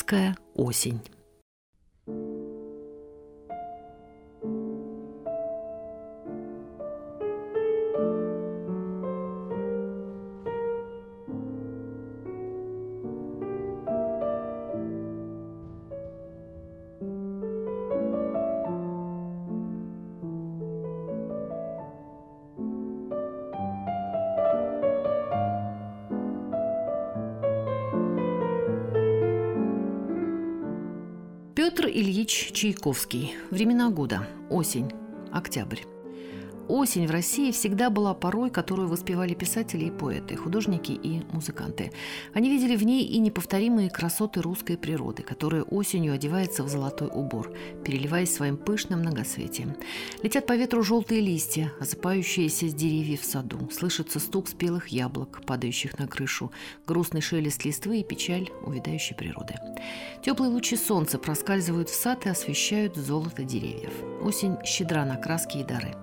Бунинская «Осень». Петр Ильич Чайковский. Времена года. Осень. Октябрь. Осень в России всегда была порой, которую воспевали писатели и поэты, художники и музыканты. Они видели в ней и неповторимые красоты русской природы, которая осенью одевается в золотой убор, переливаясь своим пышным многосветием. Летят по ветру желтые листья, осыпающиеся с деревьев в саду. Слышится стук спелых яблок, падающих на крышу, грустный шелест листвы и печаль увядающей природы. Теплые лучи солнца проскальзывают в сад и освещают золото деревьев. Осень щедра на краски и дары.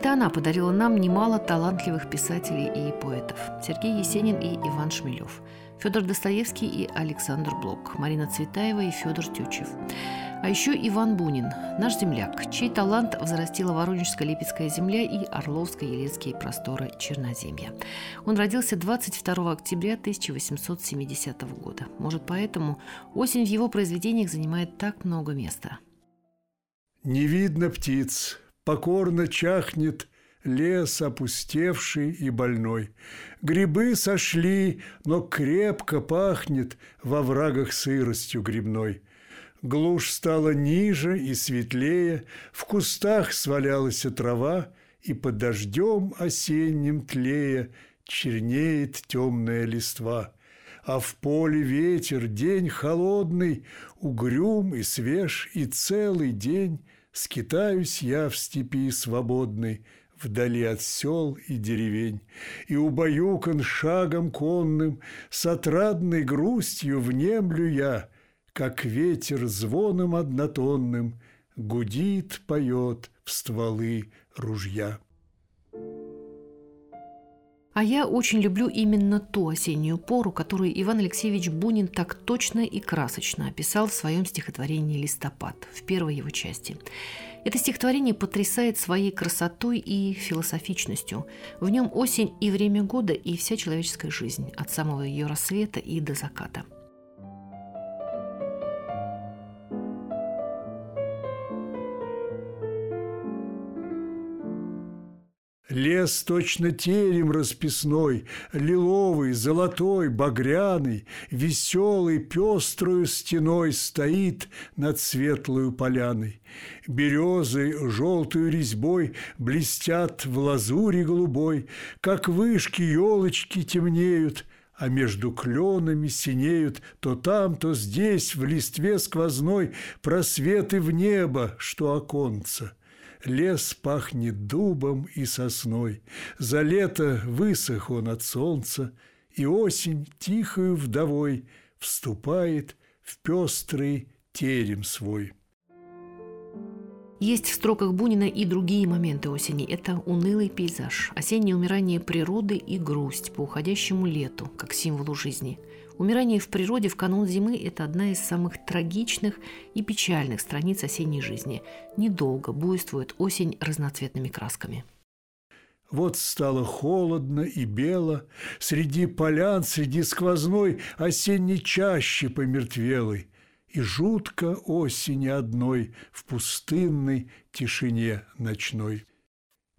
Это она подарила нам немало талантливых писателей и поэтов. Сергей Есенин и Иван Шмелев, Федор Достоевский и Александр Блок, Марина Цветаева и Федор Тютчев. А еще Иван Бунин, наш земляк, чей талант взрастила Воронежская Липецкая земля и Орловско-Елецкие просторы Черноземья. Он родился 22 октября 1870 года. Может, поэтому осень в его произведениях занимает так много места. Не видно птиц, покорно чахнет лес опустевший и больной. Грибы сошли, но крепко пахнет во врагах сыростью грибной. Глушь стала ниже и светлее, в кустах свалялась трава, и под дождем осенним тлея чернеет темная листва. А в поле ветер, день холодный, угрюм и свеж, и целый день Скитаюсь я в степи свободной, Вдали от сел и деревень, И убаюкан шагом конным, С отрадной грустью внемлю я, Как ветер звоном однотонным Гудит, поет в стволы ружья. А я очень люблю именно ту осеннюю пору, которую Иван Алексеевич Бунин так точно и красочно описал в своем стихотворении «Листопад» в первой его части. Это стихотворение потрясает своей красотой и философичностью. В нем осень и время года, и вся человеческая жизнь, от самого ее рассвета и до заката – Лес точно терем расписной, Лиловый, золотой, багряный, Веселый, пеструю стеной Стоит над светлую поляной. Березы желтую резьбой Блестят в лазуре голубой, Как вышки елочки темнеют, а между кленами синеют То там, то здесь, в листве сквозной Просветы в небо, что оконца – Лес пахнет дубом и сосной, За лето высох он от солнца, И осень тихою вдовой Вступает в пестрый терем свой. Есть в строках Бунина и другие моменты осени. Это унылый пейзаж, осеннее умирание природы и грусть по уходящему лету, как символу жизни – Умирание в природе в канун зимы – это одна из самых трагичных и печальных страниц осенней жизни. Недолго буйствует осень разноцветными красками. Вот стало холодно и бело, Среди полян, среди сквозной Осенней чаще помертвелой, И жутко осени одной В пустынной тишине ночной.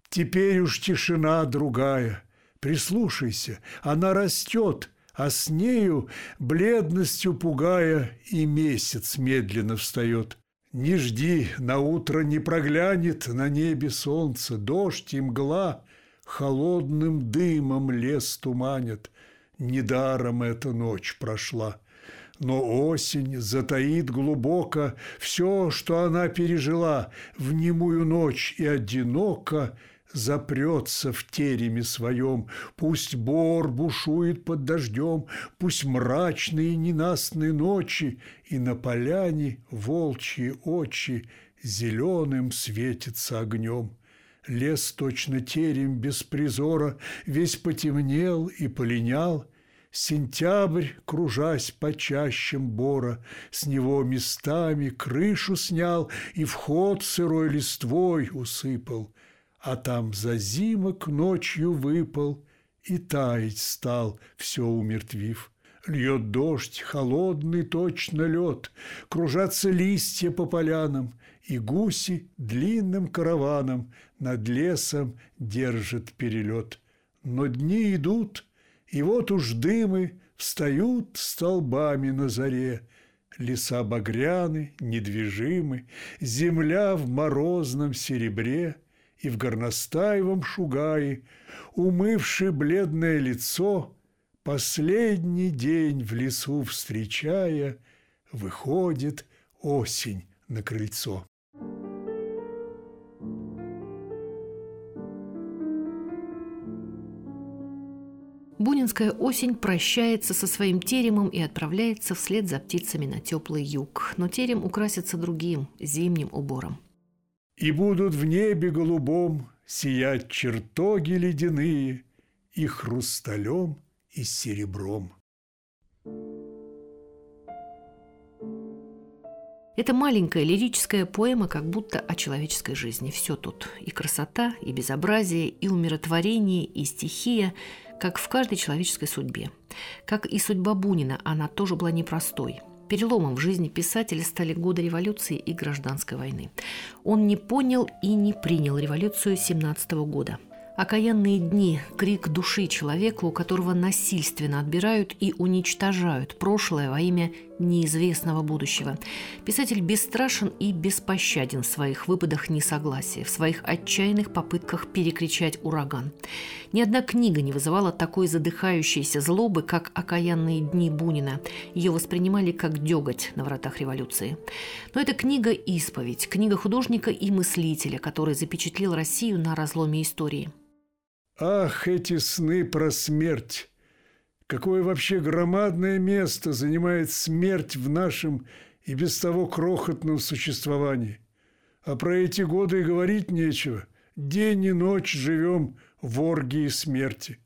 Теперь уж тишина другая, Прислушайся, она растет, а с нею, бледностью пугая, и месяц медленно встает. Не жди, на утро не проглянет на небе солнце, дождь и мгла холодным дымом лес туманят. Недаром эта ночь прошла. Но осень затаит глубоко все, что она пережила в немую ночь и одиноко – запрется в тереме своем, Пусть бор бушует под дождем, Пусть мрачные ненастные ночи И на поляне волчьи очи Зеленым светится огнем. Лес точно терем без призора Весь потемнел и полинял, Сентябрь, кружась по чащам бора, С него местами крышу снял И вход сырой листвой усыпал, А там за зимок ночью выпал И таять стал, все умертвив. Льет дождь, холодный точно лед, Кружатся листья по полянам, И гуси длинным караваном Над лесом держат перелет. Но дни идут, и вот уж дымы Встают столбами на заре, Леса багряны, недвижимы, Земля в морозном серебре, И в горностаевом шугае, Умывши бледное лицо, Последний день в лесу встречая, Выходит осень на крыльцо. Бунинская осень прощается со своим теремом и отправляется вслед за птицами на теплый юг. Но терем украсится другим, зимним убором. И будут в небе голубом Сиять чертоги ледяные И хрусталем – и серебром. Это маленькая лирическая поэма как будто о человеческой жизни. Все тут. И красота, и безобразие, и умиротворение, и стихия, как в каждой человеческой судьбе. Как и судьба Бунина, она тоже была непростой. Переломом в жизни писателя стали годы революции и гражданской войны. Он не понял и не принял революцию 17 года – Окаянные дни – крик души человека, у которого насильственно отбирают и уничтожают прошлое во имя неизвестного будущего. Писатель бесстрашен и беспощаден в своих выпадах несогласия, в своих отчаянных попытках перекричать ураган. Ни одна книга не вызывала такой задыхающейся злобы, как «Окаянные дни Бунина». Ее воспринимали как деготь на вратах революции. Но это книга «Исповедь», книга художника и мыслителя, который запечатлел Россию на разломе истории – Ах, эти сны про смерть! Какое вообще громадное место занимает смерть в нашем и без того крохотном существовании. А про эти годы и говорить нечего. День и ночь живем в оргии смерти.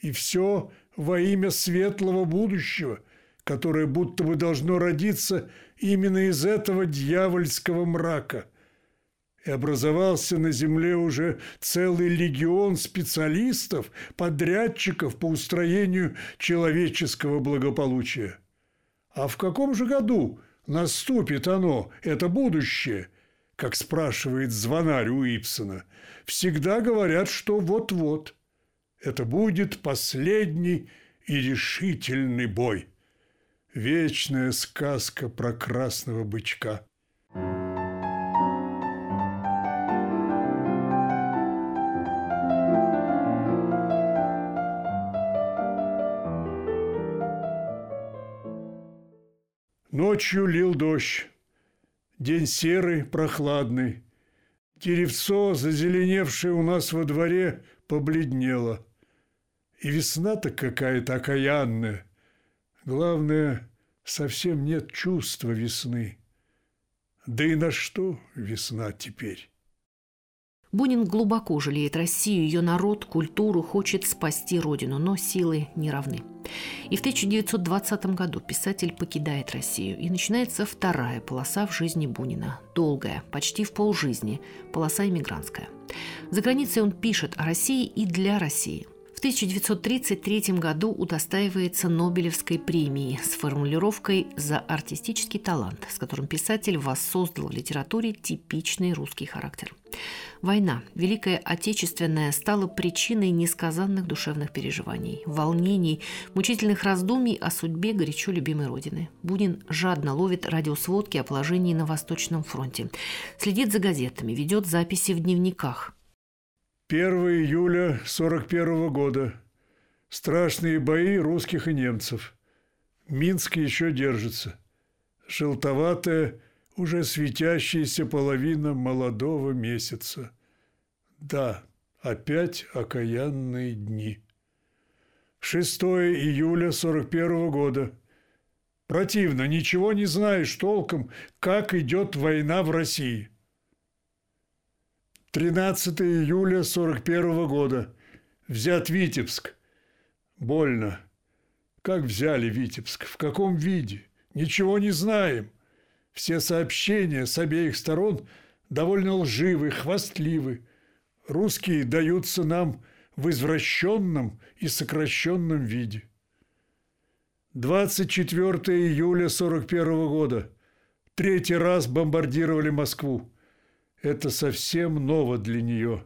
И все во имя светлого будущего, которое будто бы должно родиться именно из этого дьявольского мрака – и образовался на Земле уже целый легион специалистов, подрядчиков по устроению человеческого благополучия. А в каком же году наступит оно, это будущее, как спрашивает звонарь у Ипсона? Всегда говорят, что вот-вот. Это будет последний и решительный бой. Вечная сказка про красного бычка – Ночью лил дождь. День серый, прохладный. Деревцо, зазеленевшее у нас во дворе, побледнело. И весна-то какая-то окаянная. Главное, совсем нет чувства весны. Да и на что весна теперь? Бунин глубоко жалеет Россию, ее народ, культуру, хочет спасти родину, но силы не равны. И в 1920 году писатель покидает Россию, и начинается вторая полоса в жизни Бунина. Долгая, почти в полжизни, полоса иммигрантская. За границей он пишет о России и для России – в 1933 году удостаивается Нобелевской премии с формулировкой «за артистический талант», с которым писатель воссоздал в литературе типичный русский характер. Война, Великая Отечественная, стала причиной несказанных душевных переживаний, волнений, мучительных раздумий о судьбе горячо любимой Родины. Бунин жадно ловит радиосводки о положении на Восточном фронте, следит за газетами, ведет записи в дневниках – 1 июля 41 года. Страшные бои русских и немцев. Минск еще держится. Желтоватая, уже светящаяся половина молодого месяца. Да, опять окаянные дни. 6 июля 41 года. Противно, ничего не знаешь толком, как идет война в России – 13 июля 41 года. Взят Витебск. Больно. Как взяли Витебск? В каком виде? Ничего не знаем. Все сообщения с обеих сторон довольно лживы, хвастливы. Русские даются нам в извращенном и сокращенном виде. 24 июля 41 года. Третий раз бомбардировали Москву. Это совсем ново для нее.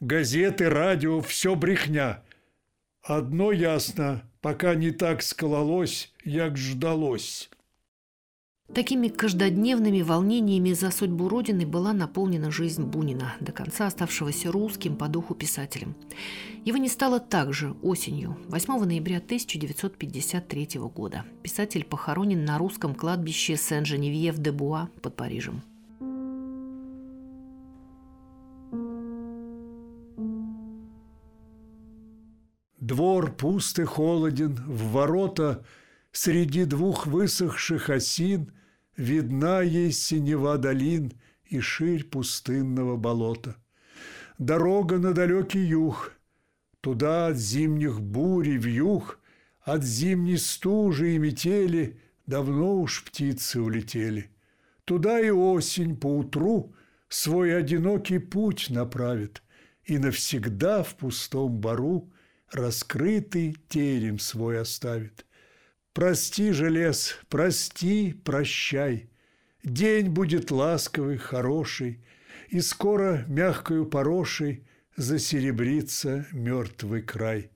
Газеты, радио – все брехня. Одно ясно, пока не так скололось, як ждалось. Такими каждодневными волнениями за судьбу Родины была наполнена жизнь Бунина, до конца оставшегося русским по духу писателем. Его не стало также осенью, 8 ноября 1953 года. Писатель похоронен на русском кладбище Сен-Женевьев-де-Буа под Парижем. Двор пуст и холоден, в ворота Среди двух высохших осин Видна ей синева долин И ширь пустынного болота. Дорога на далекий юг, Туда от зимних бурь и вьюг, От зимней стужи и метели Давно уж птицы улетели. Туда и осень поутру Свой одинокий путь направит И навсегда в пустом бару раскрытый терем свой оставит. Прости же, лес, прости, прощай. День будет ласковый, хороший, И скоро мягкою порошей Засеребрится мертвый край.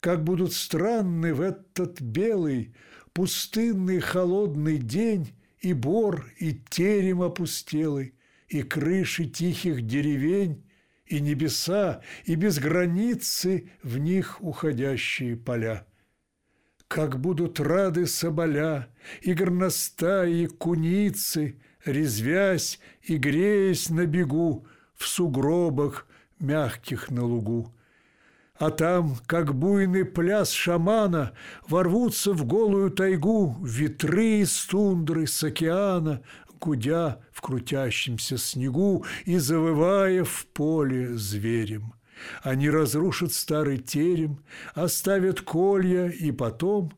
Как будут странны в этот белый, Пустынный холодный день И бор, и терем опустелый, И крыши тихих деревень, и небеса, и без границы в них уходящие поля. Как будут рады соболя, и горностаи, и куницы, резвясь и греясь на бегу в сугробах мягких на лугу. А там, как буйный пляс шамана, ворвутся в голую тайгу ветры из тундры, с океана, гудя в крутящемся снегу и завывая в поле зверем. Они разрушат старый терем, оставят колья и потом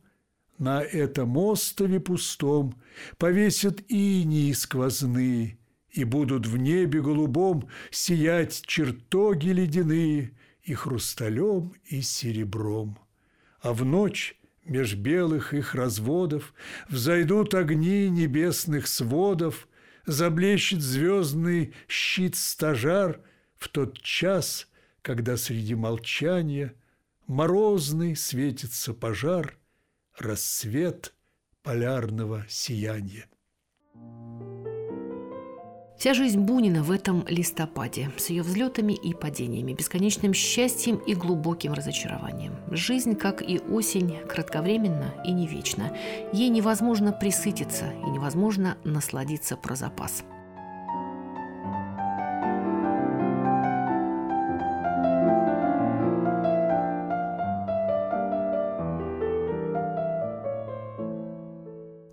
на этом острове пустом повесят инии сквозные, и будут в небе голубом сиять чертоги ледяные и хрусталем, и серебром. А в ночь Меж белых их разводов Взойдут огни небесных сводов, Заблещет звездный щит-стажар В тот час, когда среди молчания Морозный светится пожар, Рассвет полярного сияния. Вся жизнь Бунина в этом листопаде, с ее взлетами и падениями, бесконечным счастьем и глубоким разочарованием. Жизнь, как и осень, кратковременна и не вечна. Ей невозможно присытиться и невозможно насладиться про запас.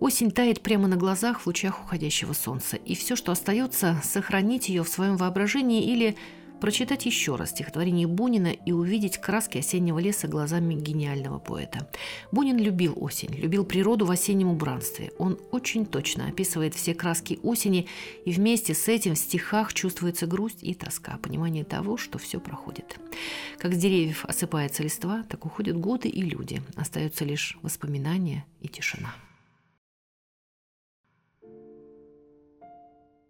Осень тает прямо на глазах в лучах уходящего солнца, и все, что остается, сохранить ее в своем воображении или прочитать еще раз стихотворение Бунина и увидеть краски осеннего леса глазами гениального поэта. Бунин любил осень, любил природу в осеннем убранстве. Он очень точно описывает все краски осени, и вместе с этим в стихах чувствуется грусть и тоска, понимание того, что все проходит. Как с деревьев осыпается листва, так уходят годы и люди. Остаются лишь воспоминания и тишина.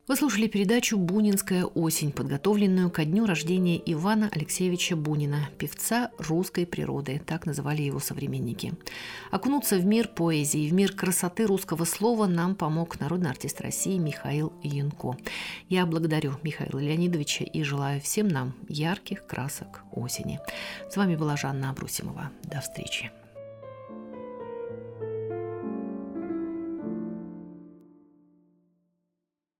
Вы слушали передачу «Бунинская осень», подготовленную ко дню рождения Ивана Алексеевича Бунина, певца русской природы, так называли его современники. Окунуться в мир поэзии, в мир красоты русского слова нам помог народный артист России Михаил Янко. Я благодарю Михаила Леонидовича и желаю всем нам ярких красок осени. С вами была Жанна Абрусимова. До встречи.